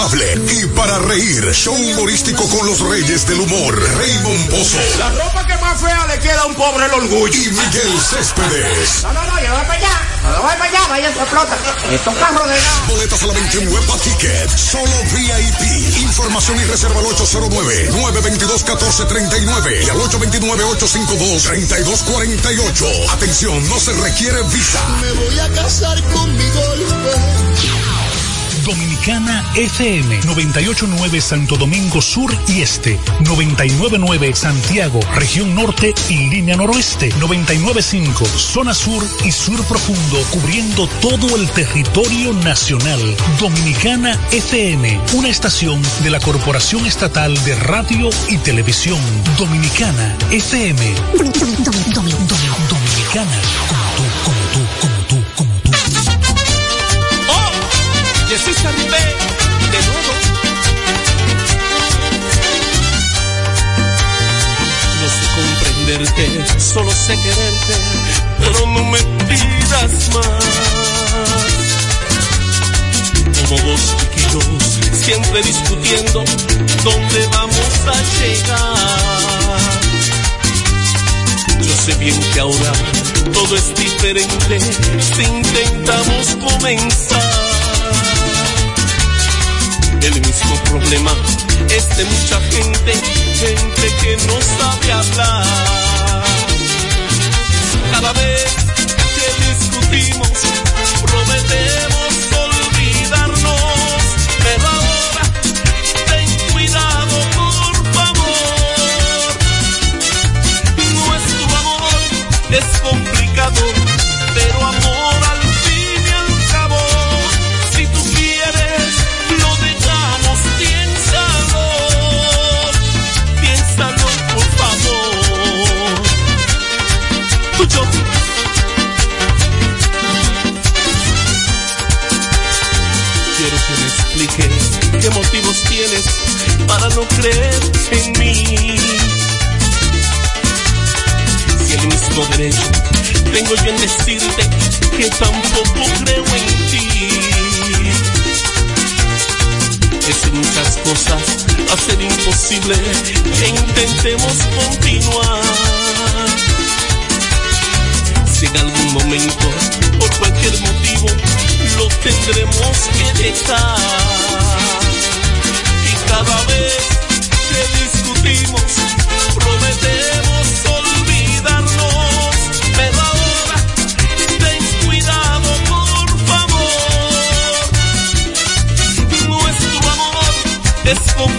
Y para reír, show humorístico con los reyes del humor. Raymond Pozo. La ropa que más fea le queda a un pobre el orgullo. Y Miguel Céspedes. No, no, no, yo voy para allá. No voy para allá, vaya se explota. Estos carros de gas. Boletas a la venta en Huepa Ticket. Solo VIP. Información y reserva al 809-922-1439 y al 829-852-3248. Atención, no se requiere visa. Me voy a casar con mi golpe. Dominicana FM 989 Santo Domingo Sur y Este, 999 Santiago, región norte y línea noroeste, 995 zona sur y sur profundo, cubriendo todo el territorio nacional. Dominicana FM, una estación de la Corporación Estatal de Radio y Televisión. Dominicana FM. Dominicana, Jesús arribé de nuevo. No sé comprenderte, solo sé quererte, pero no me pidas más. Como dos chiquillos, siempre discutiendo dónde vamos a llegar. Yo sé bien que ahora todo es diferente si intentamos comenzar el mismo problema es de mucha gente, gente que no sabe hablar. Cada vez que discutimos, prometemos olvidarnos, pero ahora ten cuidado, por favor. Nuestro amor es complicado, no creer en mí. Si el mismo derecho tengo yo en decirte que tampoco creo en ti. Es muchas cosas hacer imposible que intentemos continuar. Si en algún momento, por cualquier motivo, lo tendremos que dejar. Cada vez que discutimos, prometemos olvidarnos. Pero ahora, ten cuidado, por favor. Nuestro amor es complicado,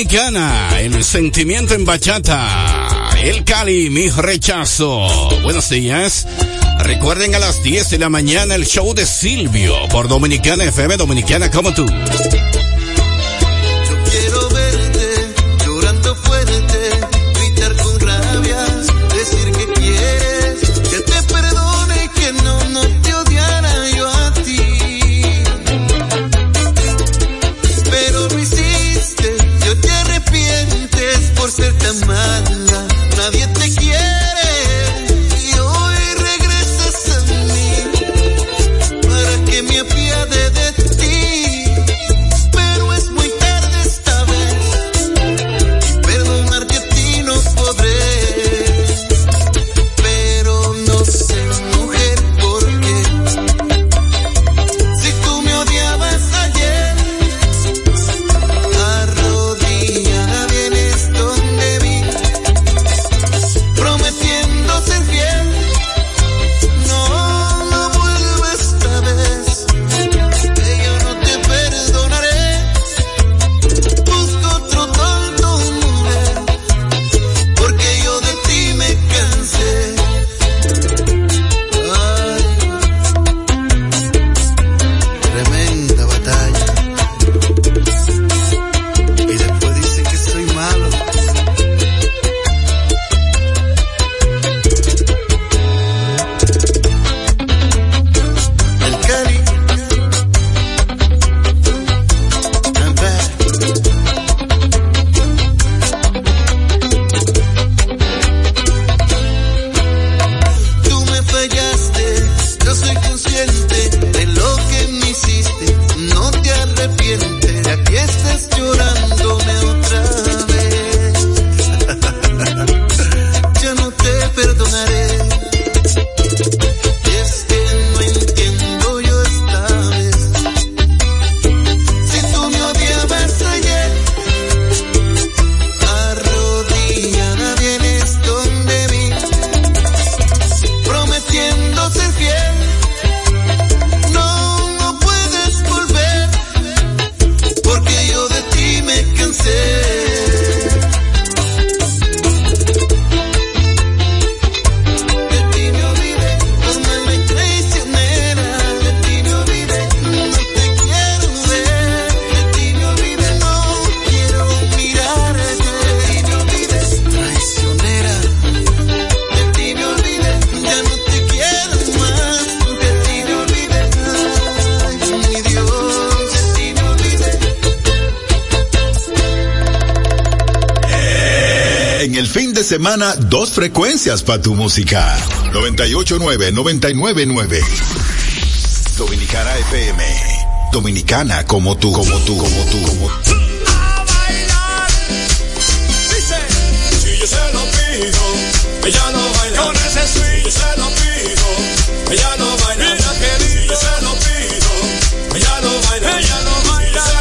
dominicana. El sentimiento en bachata. El Cali, mi rechazo. Buenos días. Recuerden a las 10 de la mañana el show de Silvio por Dominicana FM Dominicana como tú. Semana dos frecuencias para tu música. 989 999. Dominicana FM. Dominicana como tú, como tú, como tú, como tú. A bailar. Dice, si yo se lo pido, ella no baila. Con ese swing, yo se lo pido, ella no baila. Mira que si yo se lo pido, ella no baila. Ella no baila.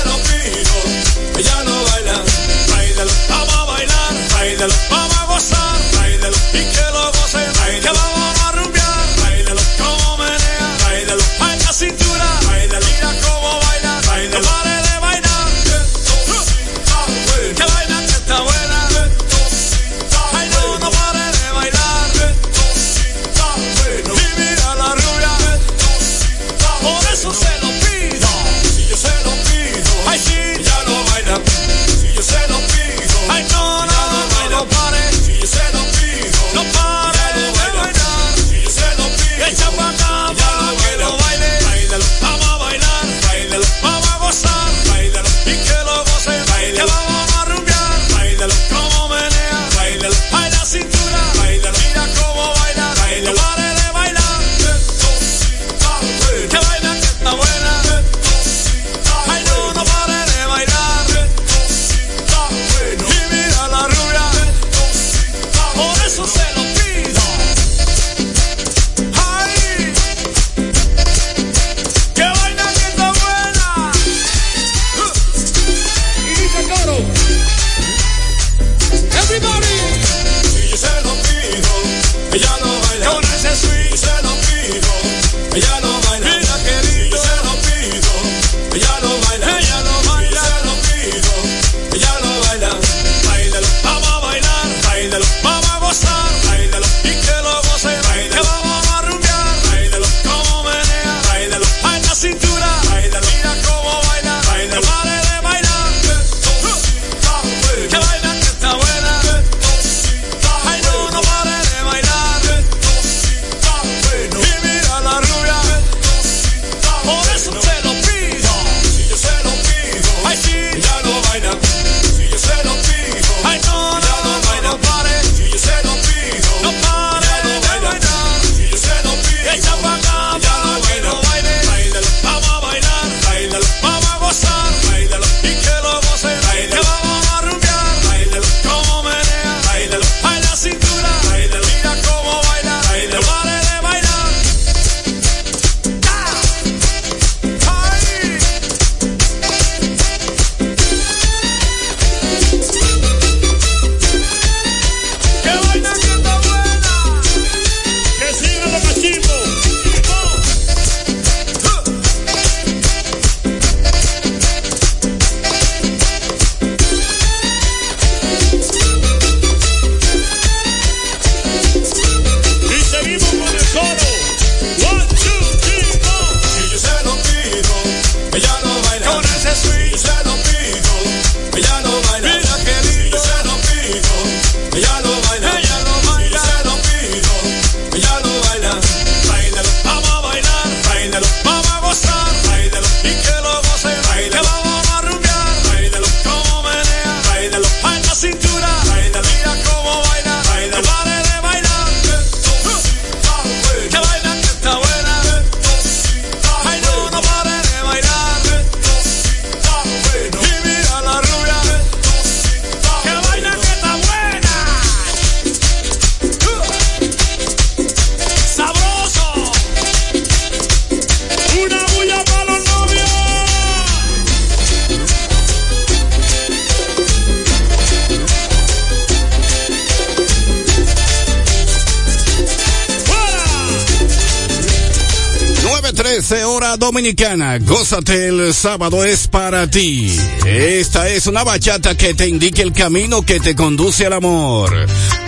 Dominicana, gózate el sábado es para ti. Esta es una bachata que te indique el camino que te conduce al amor.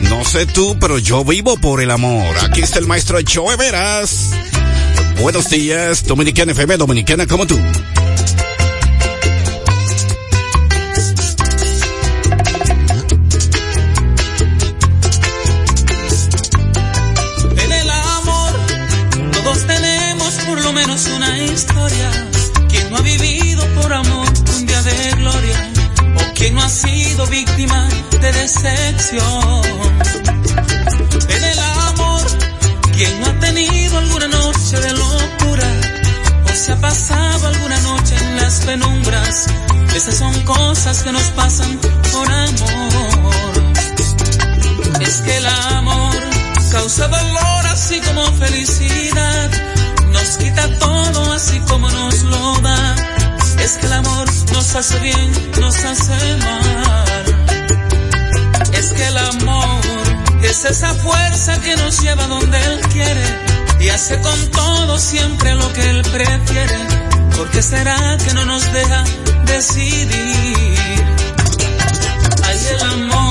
No sé tú, pero yo vivo por el amor. Aquí está el maestro Joe Veras. Buenos días, Dominicana FM, Dominicana como tú. En el amor, quien no ha tenido alguna noche de locura o se ha pasado alguna noche en las penumbras, esas son cosas que nos pasan por amor. Es que el amor causa dolor así como felicidad, nos quita todo así como nos lo da. Es que el amor nos hace bien, nos hace mal el amor es esa fuerza que nos lleva donde Él quiere y hace con todo siempre lo que Él prefiere. porque será que no nos deja decidir? Hay el amor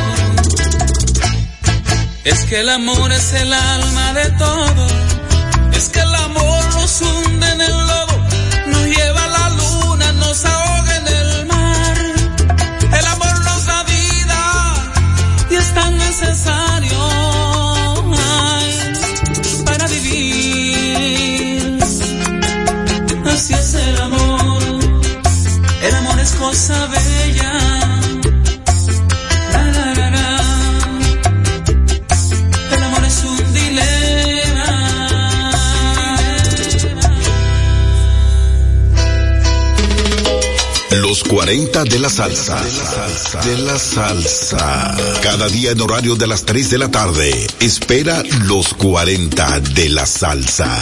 Es que el amor es el alma de todo. Es que el amor nos hunde en el lodo, nos lleva a la luna, nos ahoga en el mar. El amor nos da vida y es tan necesario para vivir. Así es el amor. El amor es cosa bella. 40 de la salsa. De la salsa. Cada día en horario de las 3 de la tarde. Espera los 40 de la salsa.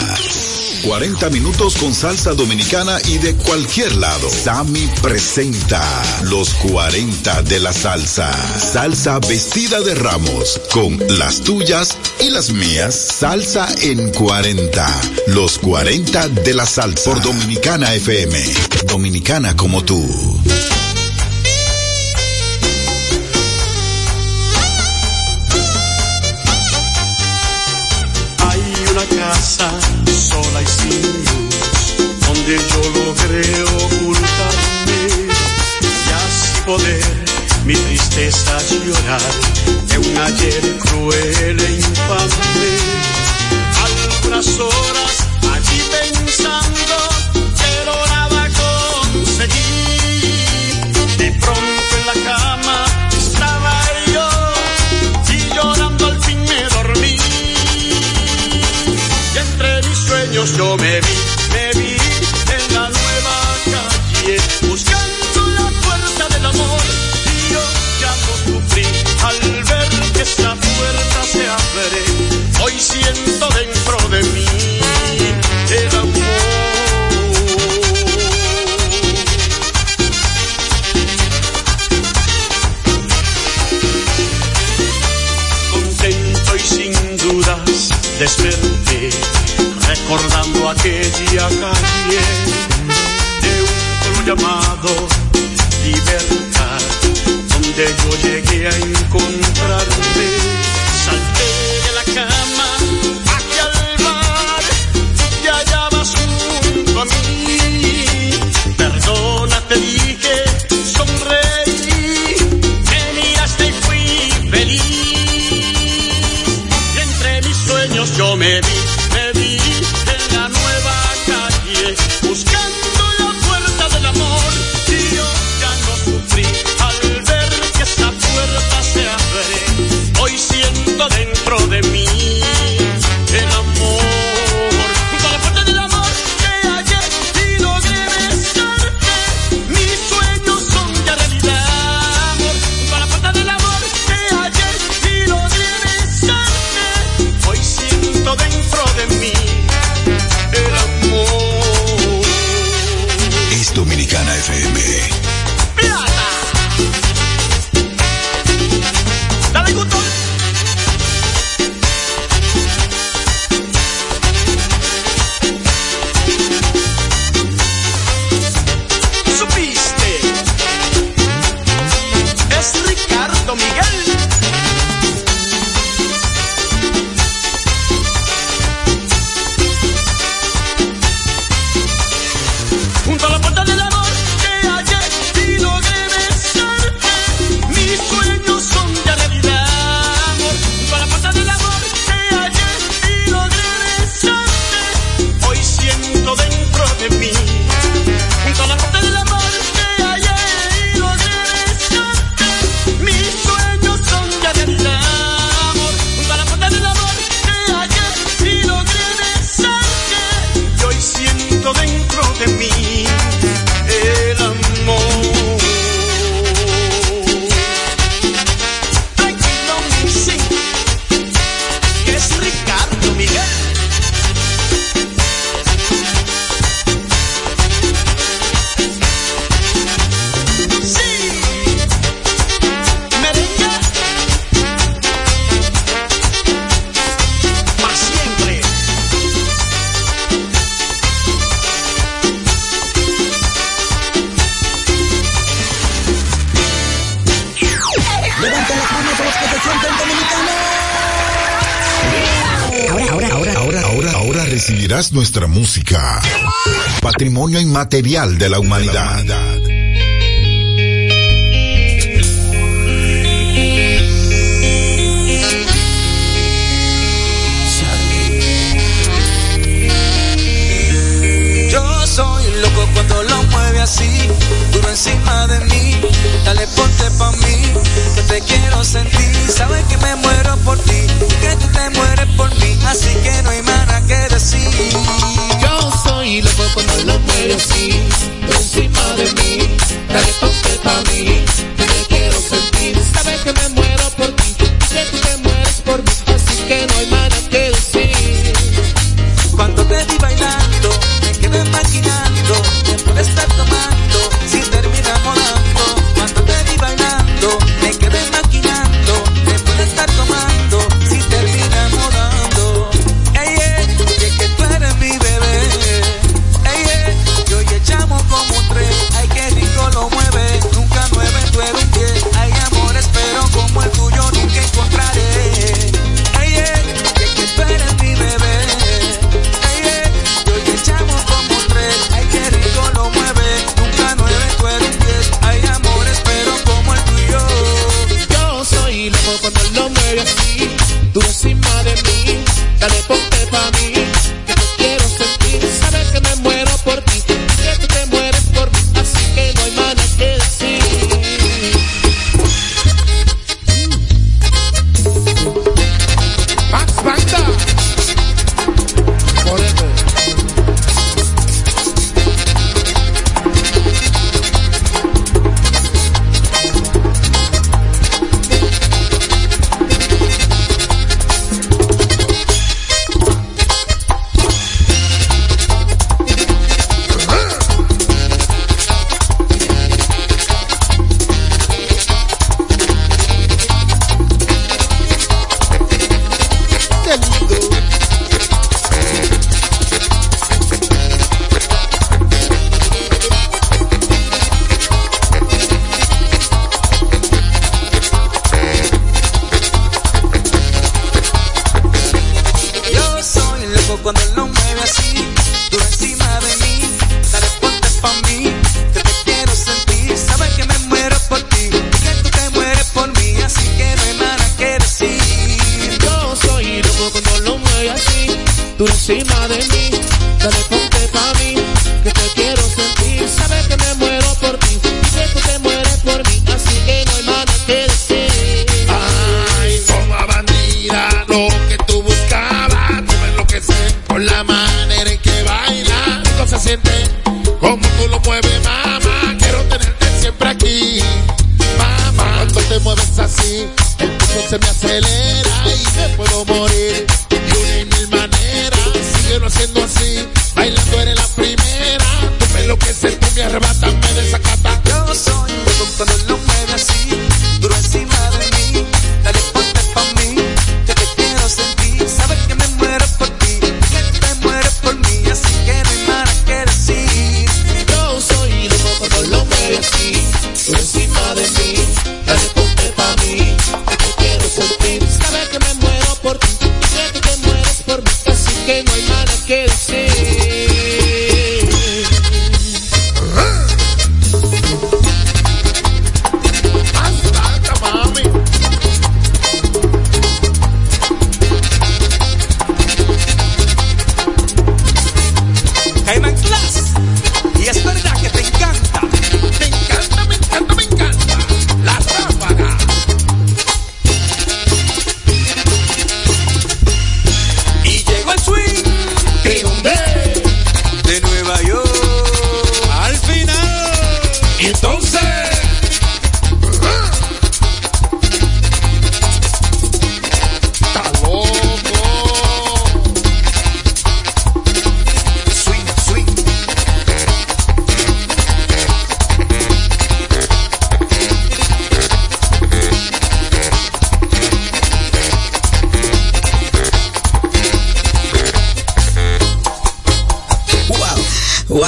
40 minutos con salsa dominicana y de cualquier lado. Sammy presenta los 40 de la salsa. Salsa vestida de ramos con las tuyas y las mías. Salsa en 40. Los 40 de la salsa por Dominicana FM. Dominicana como tú. Hay una casa sola y sin luz, donde yo logré ocultarme y así poder mi tristeza llorar de un ayer cruel e infame. Algunas horas allí pensando yo me vi, aquella calle de un pueblo llamado libertad, donde yo llegué a patrimonio inmaterial de la humanidad. Yo soy loco cuando lo mueve así, duro encima de mí, dale ponte pa' mí, que te quiero sentir, sabes que me muero por ti, que tú te mueres por mí, así que no hay nada que decir eres así, no encima de mí, dale ponte pa' mí. encima de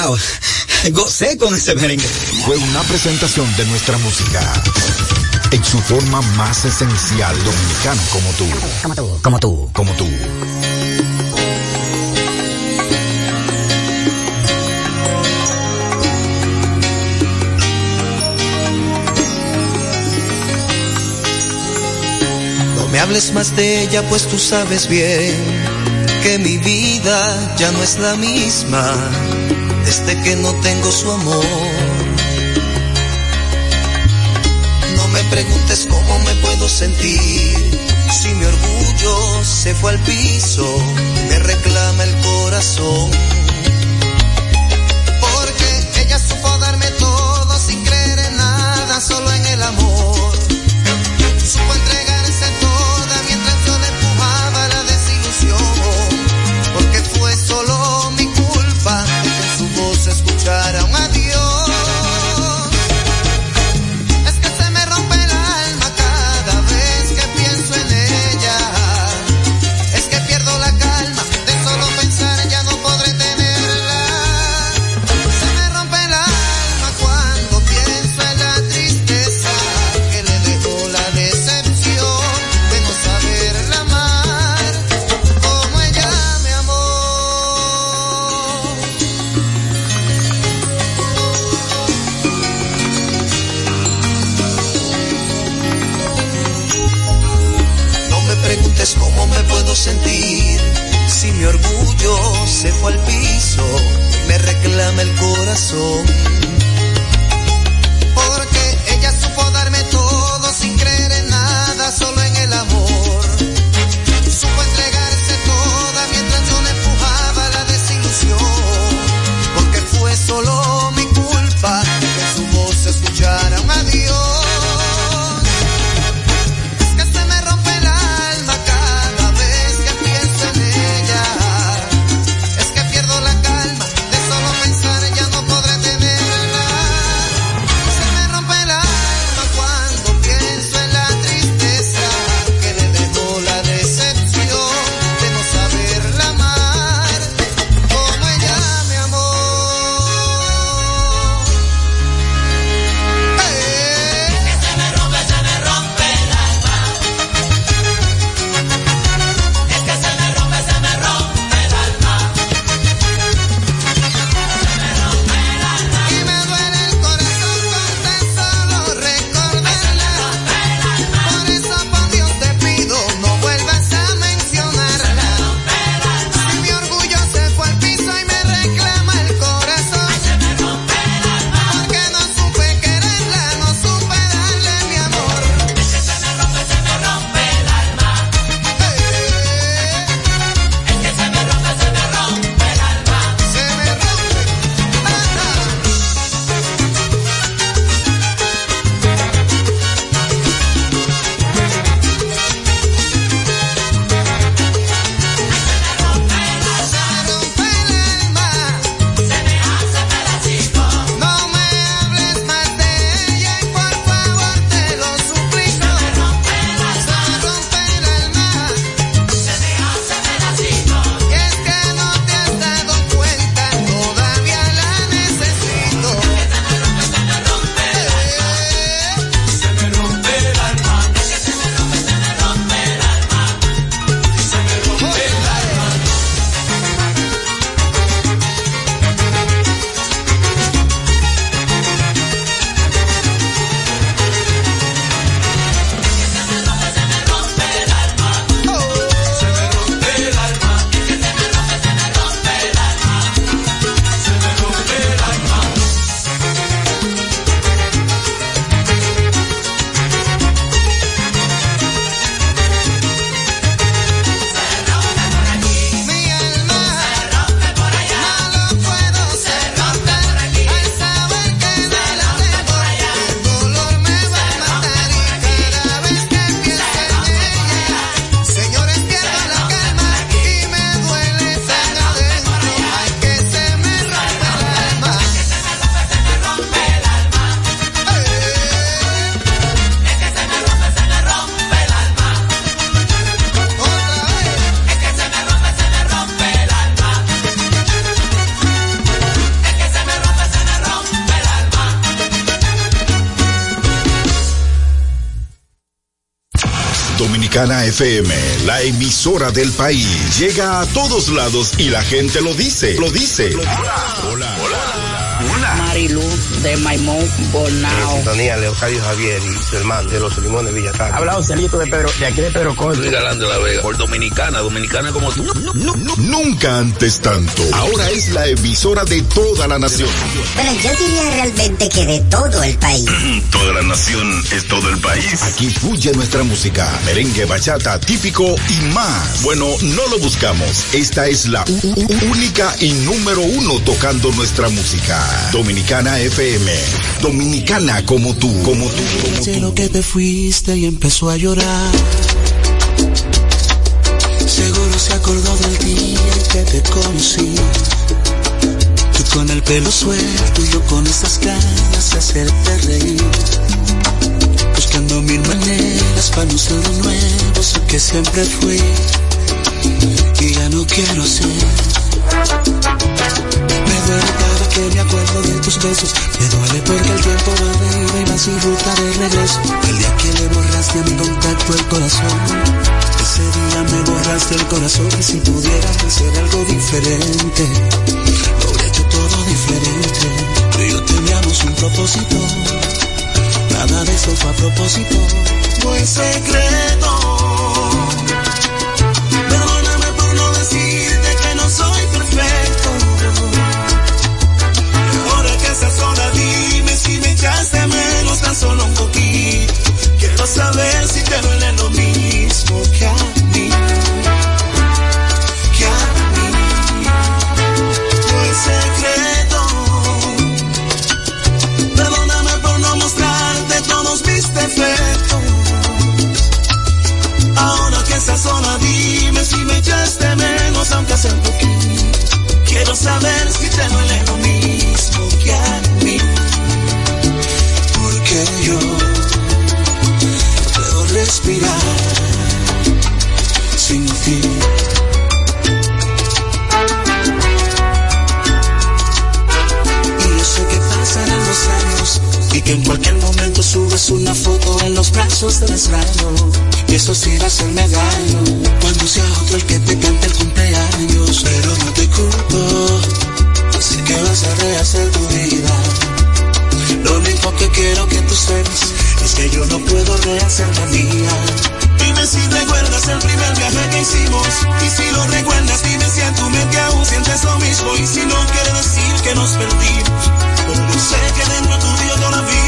wow, gocé con ese merengue. Fue una presentación de nuestra música. En su forma más esencial, dominicano como tú. Como tú. Como tú. Como tú. No me hables más de ella, pues tú sabes bien que mi vida ya no es la misma desde que no tengo su amor. No me preguntes cómo me puedo sentir, si mi orgullo se fue al piso, me reclama el corazón FM, la emisora del país, llega a todos lados y la gente lo dice, lo dice. Hola, hola de Maimón Bonao. sintonía Leocadio Javier y su hermano de los limones Villatán. Habla Joselito de Pedro, de aquí de Pedro Corto. Luis Galán de la Vega, por Dominicana, Dominicana como tú. Nunca antes tanto. Ahora es la emisora de toda la nación. Bueno, yo diría realmente que de todo el país. Toda la nación es todo el país. Aquí fluye nuestra música. Merengue, bachata, típico y más. Bueno, no lo buscamos. Esta es la única y número uno tocando nuestra música. Dominicana FM. Dominicana como tú, como tú, como Sé tú. lo que te fuiste y empezó a llorar. Seguro se acordó del día que te conocí. Tú con el pelo suelto y yo con esas ganas de hacerte reír. Buscando mil maneras para no ser de nuevo eso que siempre fui. Y ya no quiero ser. Me duele cada que me acuerdo tus besos. Me duele porque el tiempo va de ida y va sin ruta de regreso. El día que le borraste a mi contacto el corazón. Ese día me borraste el corazón y si pudieras hacer algo diferente, lo hubiera hecho todo diferente. Tú y yo teníamos un propósito. Nada de eso fue a propósito. Fue secreto. Solo un poquito. Quiero saber si te duele lo mismo que a mí. Que a mí. Fue secreto. Perdóname por no mostrarte todos mis defectos. Ahora que estás sola, dime si me echaste menos, aunque sea un poquito. Quiero saber si te duele lo mismo que a mí. Yo puedo respirar sin ti. Y yo sé que pasarán los años y que en cualquier momento subes una foto en los brazos del extraño. Y eso sí va a hacerme daño cuando sea otro el que te cante el cumpleaños. Pero no te culpo, así que vas a rehacer tu vida. Lo único que quiero que tú sepas es que yo no puedo rehacer la mía. Dime si recuerdas el primer viaje que hicimos. Y si lo recuerdas, dime si en tu mente aún sientes lo mismo. Y si no quiere decir que nos perdimos. Pero sé que dentro tuyo todavía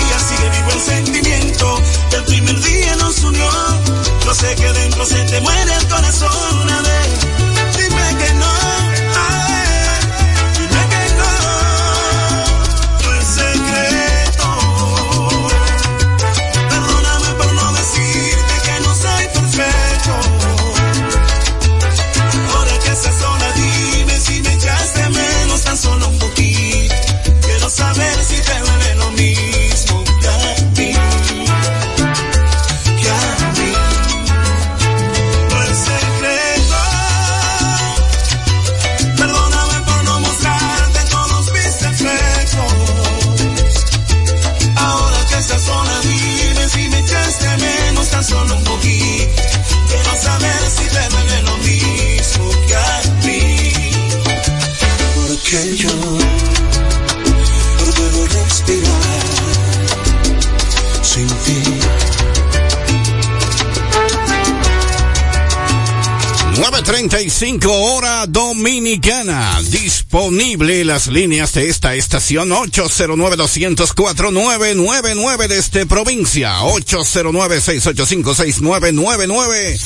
las líneas de esta estación 809-204-999 desde provincia. 809-685-6999.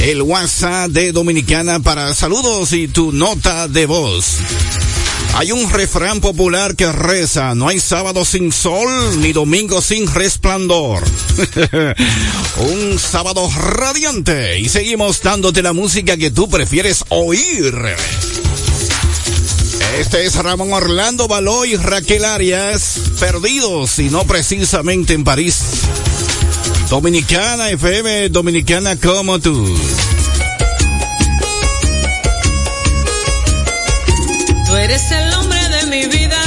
El WhatsApp de Dominicana para saludos y tu nota de voz. Hay un refrán popular que reza, no hay sábado sin sol ni domingo sin resplandor. un sábado radiante y seguimos dándote la música que tú prefieres oír. Este es Ramón Orlando Baló y Raquel Arias, perdidos y no precisamente en París. Dominicana FM, dominicana como tú. Tú eres el hombre de mi vida.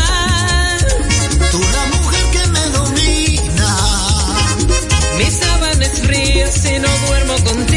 Tú la mujer que me domina. Mis sábanas frías si no duermo contigo.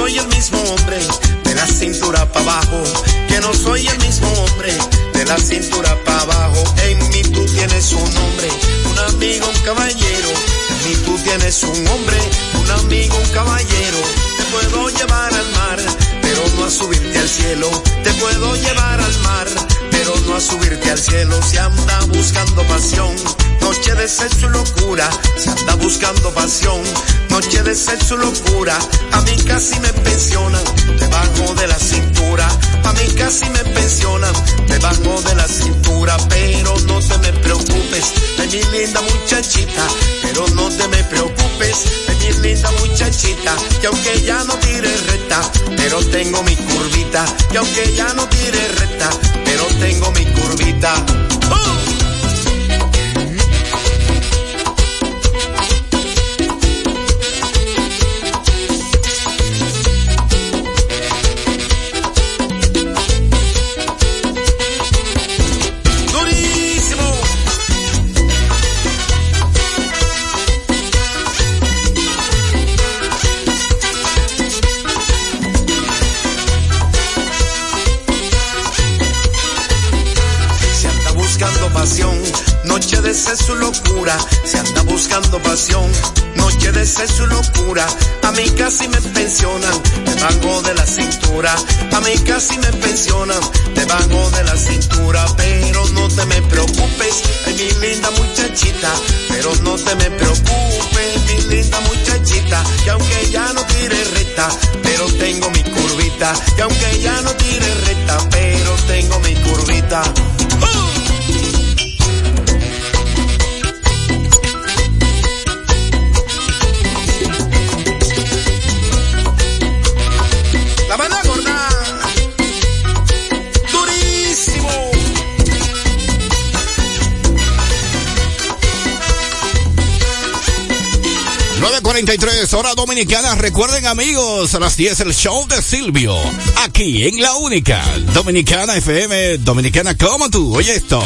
Soy el mismo hombre de la cintura para abajo, que no soy el mismo hombre de la cintura para abajo. En mí tú tienes un hombre, un amigo, un caballero. En mí tú tienes un hombre, un amigo, un caballero. Te puedo llevar al mar, pero no a subirte al cielo. Te puedo llevar al mar, pero no a subirte al cielo. Se anda buscando pasión, noche de sexo y locura. Se anda buscando pasión, noche de sexo y locura. A mí casi me pensionan debajo de la cintura. A mí casi me pensionan debajo de la cintura. Pero no te me preocupes, de mi linda muchachita. Pero no te me preocupes, de mi linda muchachita. Que aunque ya no tire recta, pero tengo mi curvita. Que aunque ya no tire recta, pero tengo mi curvita. su locura, se anda buscando pasión. No Noche de su locura, a mí casi me pensionan, te de la cintura. A mí casi me pensionan, te de la cintura. Pero no te me preocupes, ay mi linda muchachita. Pero no te me preocupes, mi linda muchachita. Que aunque ya no tire recta, pero tengo mi curvita. Que aunque ya no tire recta, pero tengo mi curvita. 23, hora dominicana. Recuerden, amigos, a las 10 el show de Silvio. Aquí en la única Dominicana FM, Dominicana como tú. Oye esto.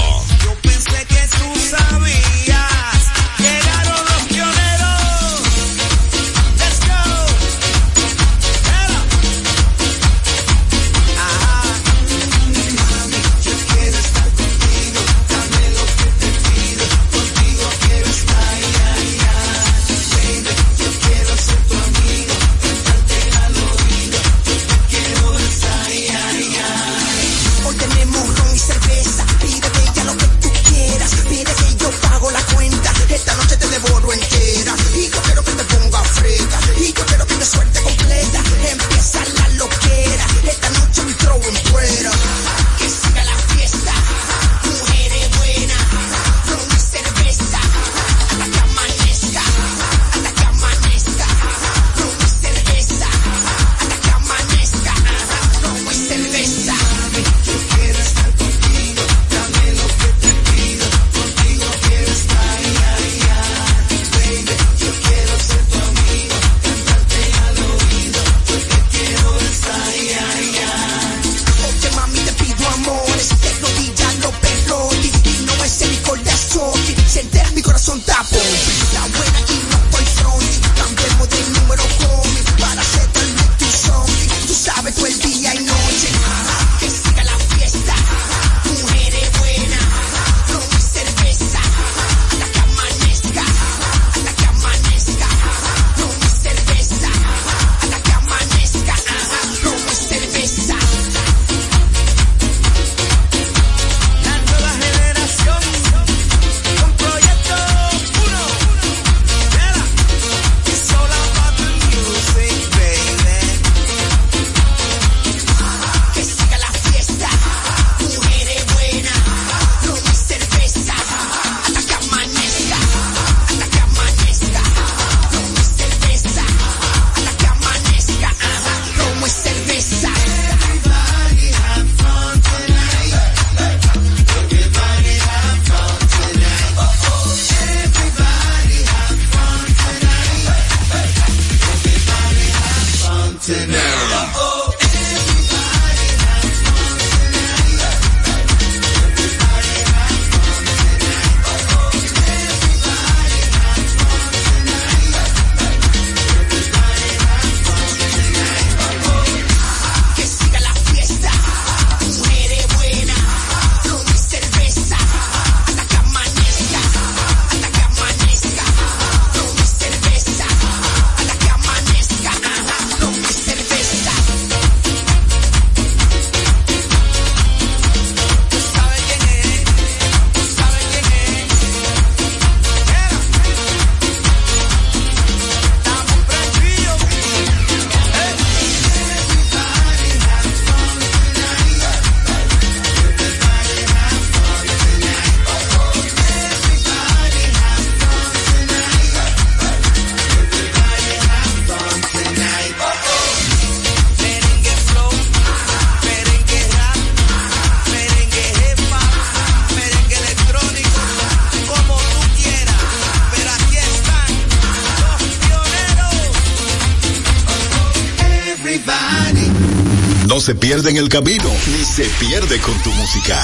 no se pierde en el camino, ni se pierde con tu música.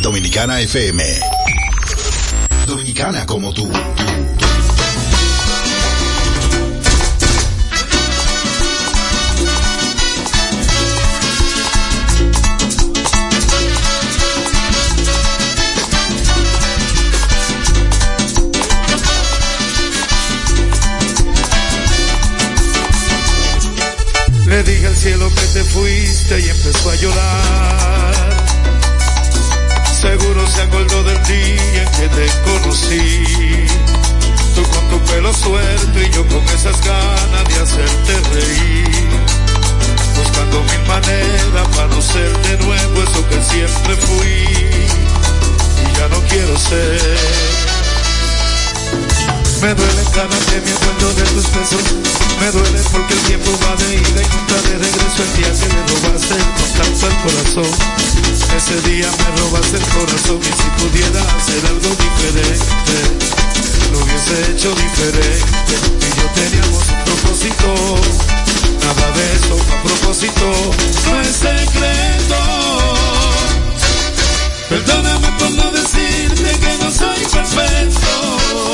Dominicana FM. Dominicana como tú. Le dije al cielo que te fuiste y empezó a llorar. Seguro se acordó del día en que te conocí. Tú con tu pelo suelto y yo con esas ganas de hacerte reír. Buscando mil maneras para no ser de nuevo eso que siempre fui. Y ya no quiero ser. Me duele cada que me acuerdo de tus besos. Me duele porque el tiempo va de ida y nunca de regreso. El día que me robaste el contacto al corazón. Ese día me robaste el corazón y si pudiera hacer algo diferente, lo hubiese hecho diferente. Y yo teníamos un propósito. Nada de eso a propósito. No es secreto. Perdóname por no decirte que no soy perfecto.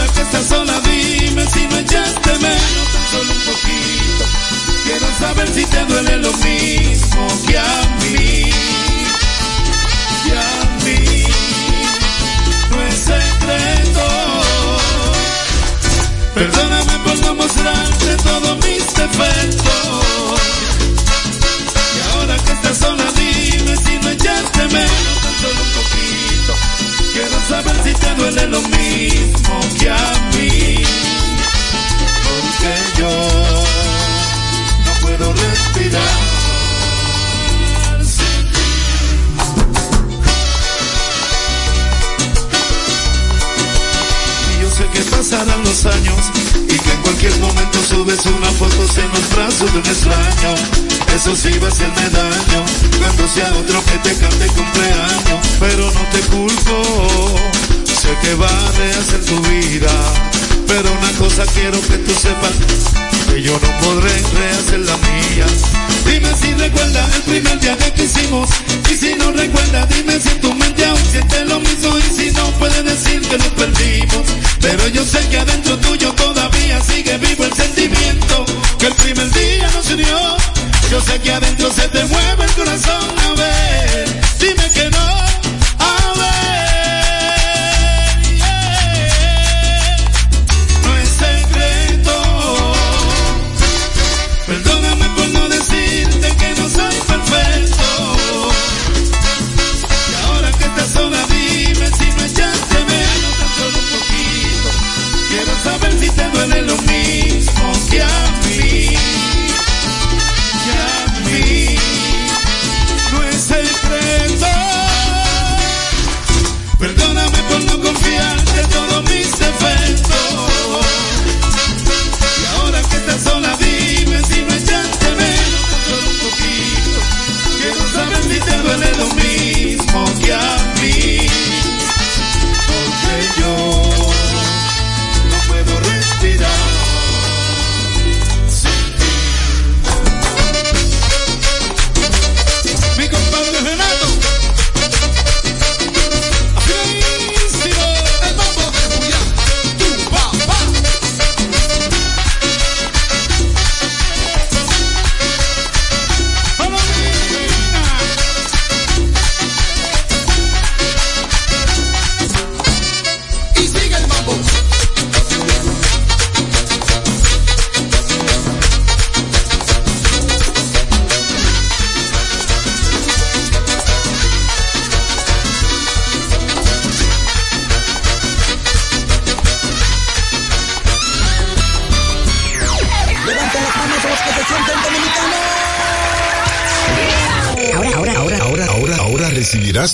Ahora que estás sola, dime si no echaste menos tan solo un poquito. Quiero saber si te duele lo mismo que a mí. Que a mí. No es secreto. Perdóname por no mostrarte todos mis defectos. Y ahora que estás sola, dime si no echaste menos saber si te duele lo mismo que a mí. Porque yo no puedo respirar. Y yo sé que pasarán los años cualquier momento subes una foto en los brazos de un extraño. Eso sí va a hacerme daño cuando sea otro que te cante cumpleaños. Pero no te culpo, sé que va a rehacer tu vida. Pero una cosa quiero que tú sepas, que yo no podré rehacer la mía. Dime si recuerdas el primer día que hicimos. Y si no recuerdas, dime si tu mente aún siente lo mismo. Y si no, puedes decir que nos perdimos. Pero yo sé que adentro tuyo todavía sigue vivo el sentimiento. Que el primer día nos unió. Yo sé que adentro se te mueve el corazón. A ver, dime que no.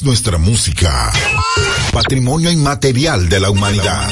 Nuestra música. Patrimonio inmaterial de la humanidad.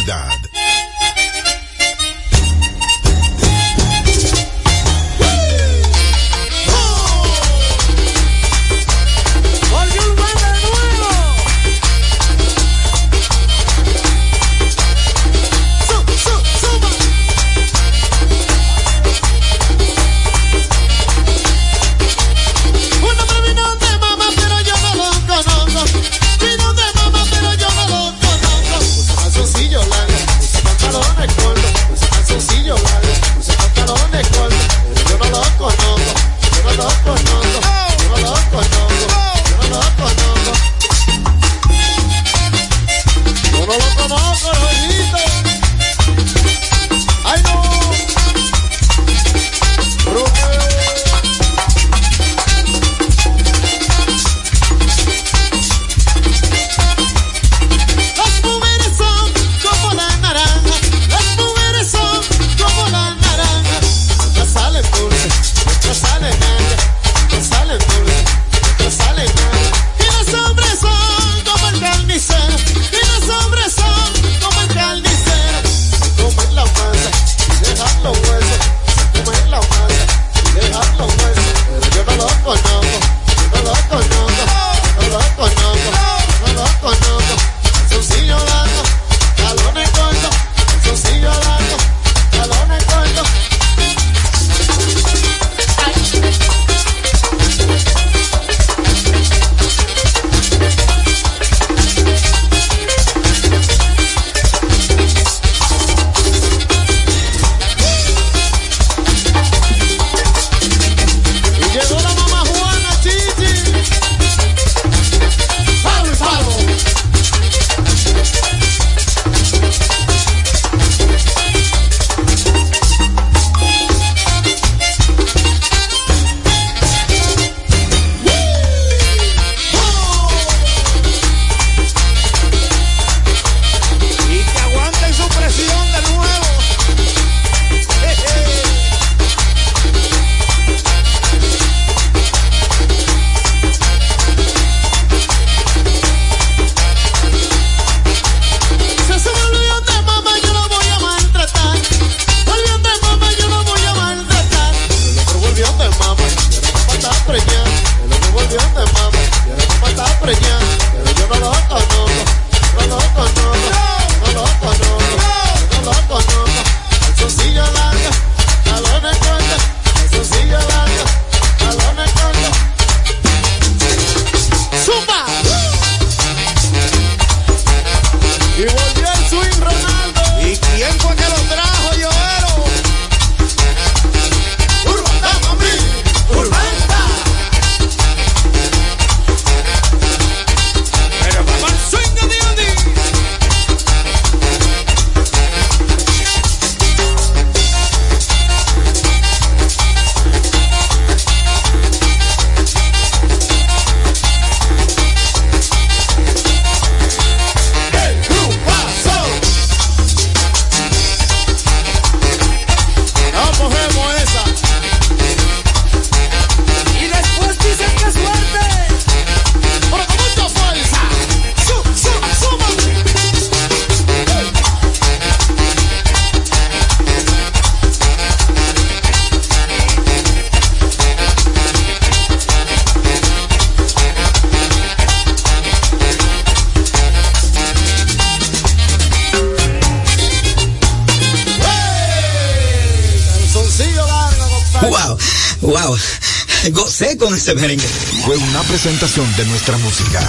Con ese merengue. Fue una presentación de nuestra música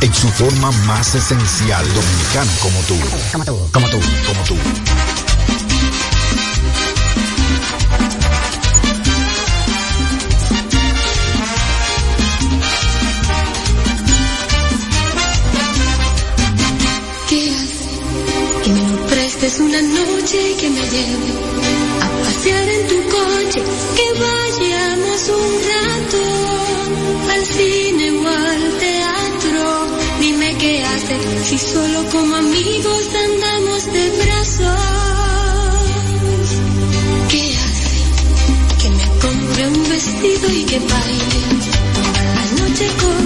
en su forma más esencial dominicana como tú. Como tú. Como tú. Como tú. ¿Qué hace que me prestes una noche y que me lleve a pasear en tu coche? Que un rato al cine o al teatro. Dime qué hace si solo como amigos andamos de brazos. ¿Qué hace que me compre un vestido y que baile la noche conmigo?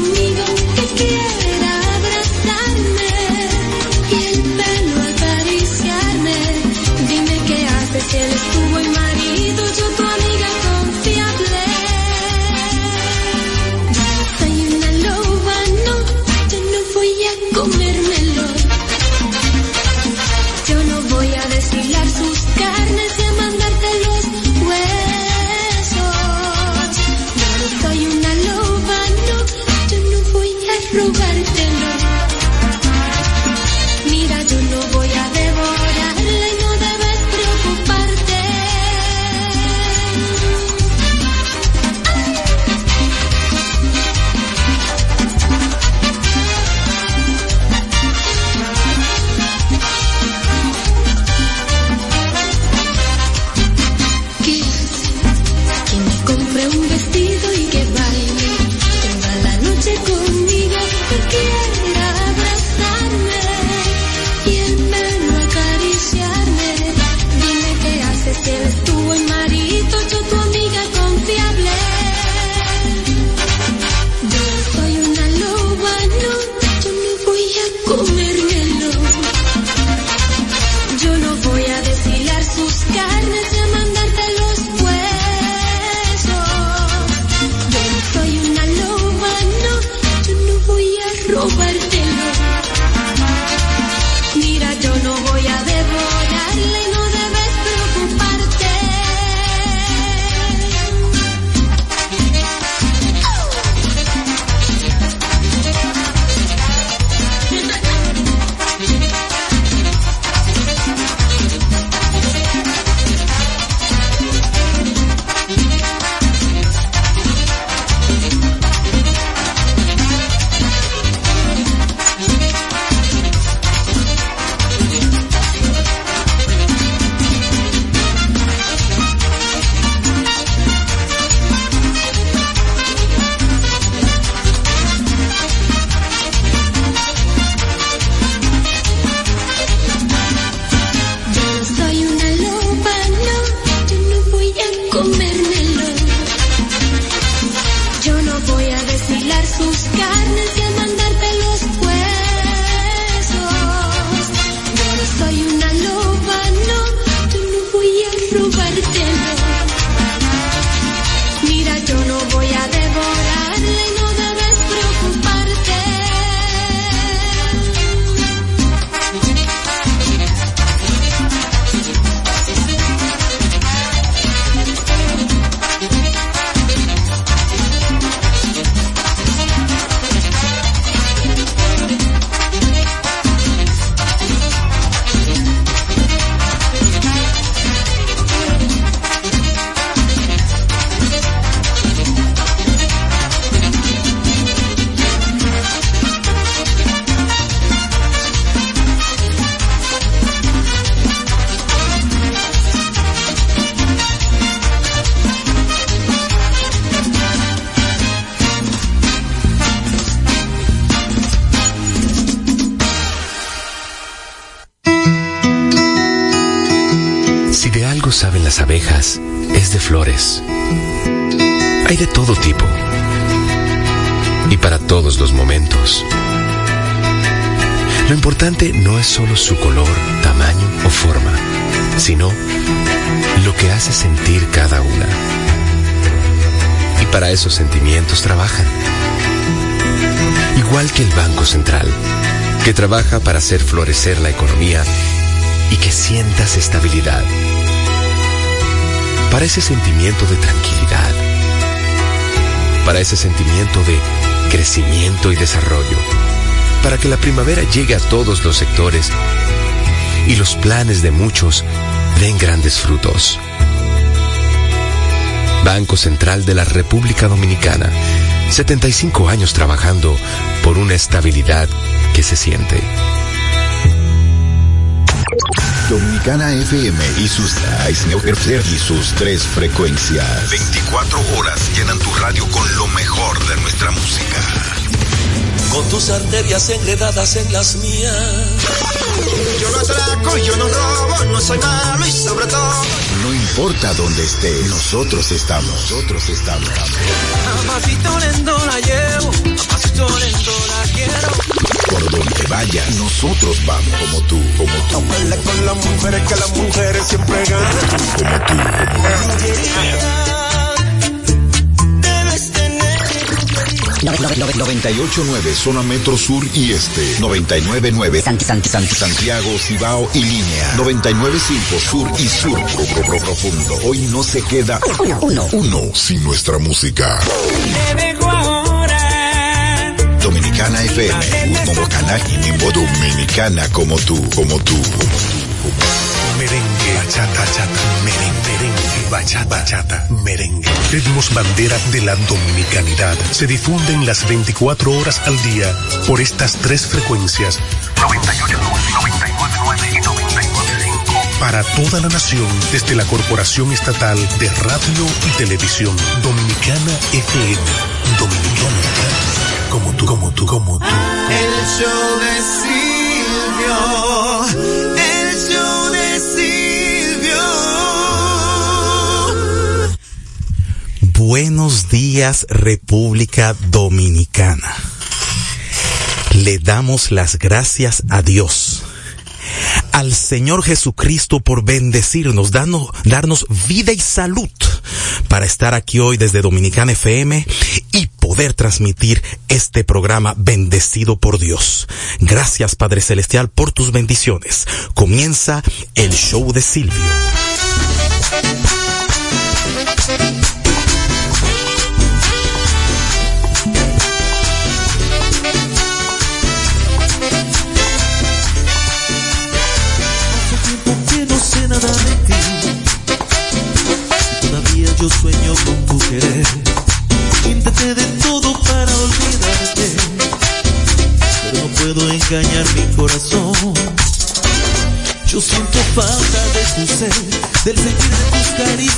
Lo importante no es solo su color, tamaño o forma, sino lo que hace sentir cada una. Y para esos sentimientos trabajan. Igual que el Banco Central, que trabaja para hacer florecer la economía y que sientas estabilidad. para ese sentimiento de tranquilidad, para ese sentimiento de crecimiento y desarrollo, para que la primavera llegue a todos los sectores y los planes de muchos den grandes frutos. Banco Central de la República Dominicana, 75 años trabajando por una estabilidad que se siente. Dominicana FM y sus y sus tres frecuencias. 24 horas llenan tu radio con lo mejor tus arterias enredadas en las mías. Yo no atraco, yo no robo, no soy malo y sobre todo. No importa dónde estés, nosotros estamos. Nosotros estamos. A pasito lento la llevo, a pasito lento la quiero. Por donde vayas, nosotros vamos como tú, como tú. Habla con las mujeres que las mujeres siempre ganan. Como tú, como Debes 989 zona metro sur y este. 999 Santi, Santi, Santi, Santiago Cibao y línea. 995 sur y sur. Pro, pro, pro, profundo. Hoy no se queda uno uno sin nuestra música. Te dejo ahora. Dominicana FM Dominicana y Nimbo Dominicana como tú como tú Merengue, chata, merengue, merengue, bachata, bachata, merengue. Ritmos bandera de la dominicanidad se difunden las 24 horas al día por estas tres frecuencias. 98, 99 y 99.5. Para toda la nación, desde la Corporación Estatal de Radio y Televisión Dominicana FM. Dominicana, como tú, como tú, como tú. El show de Silvio. Buenos días República Dominicana. Le damos las gracias a Dios, al Señor Jesucristo por bendecirnos, darnos, darnos vida y salud para estar aquí hoy desde Dominicana FM y poder transmitir este programa bendecido por Dios. Gracias Padre Celestial por tus bendiciones. Comienza el show de Silvio.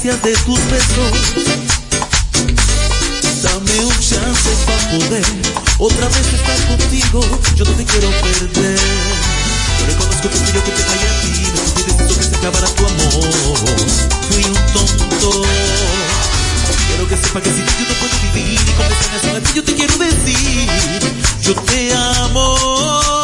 de tus besos. Dame un chance para poder otra vez estar contigo. Yo no te quiero perder. Yo reconozco que fui yo que te fallé a ti. No que se acabara tu amor. Fui un tonto. Quiero que sepa que si yo no puedo vivir y con esta canción a ti yo te quiero decir. Yo te amo.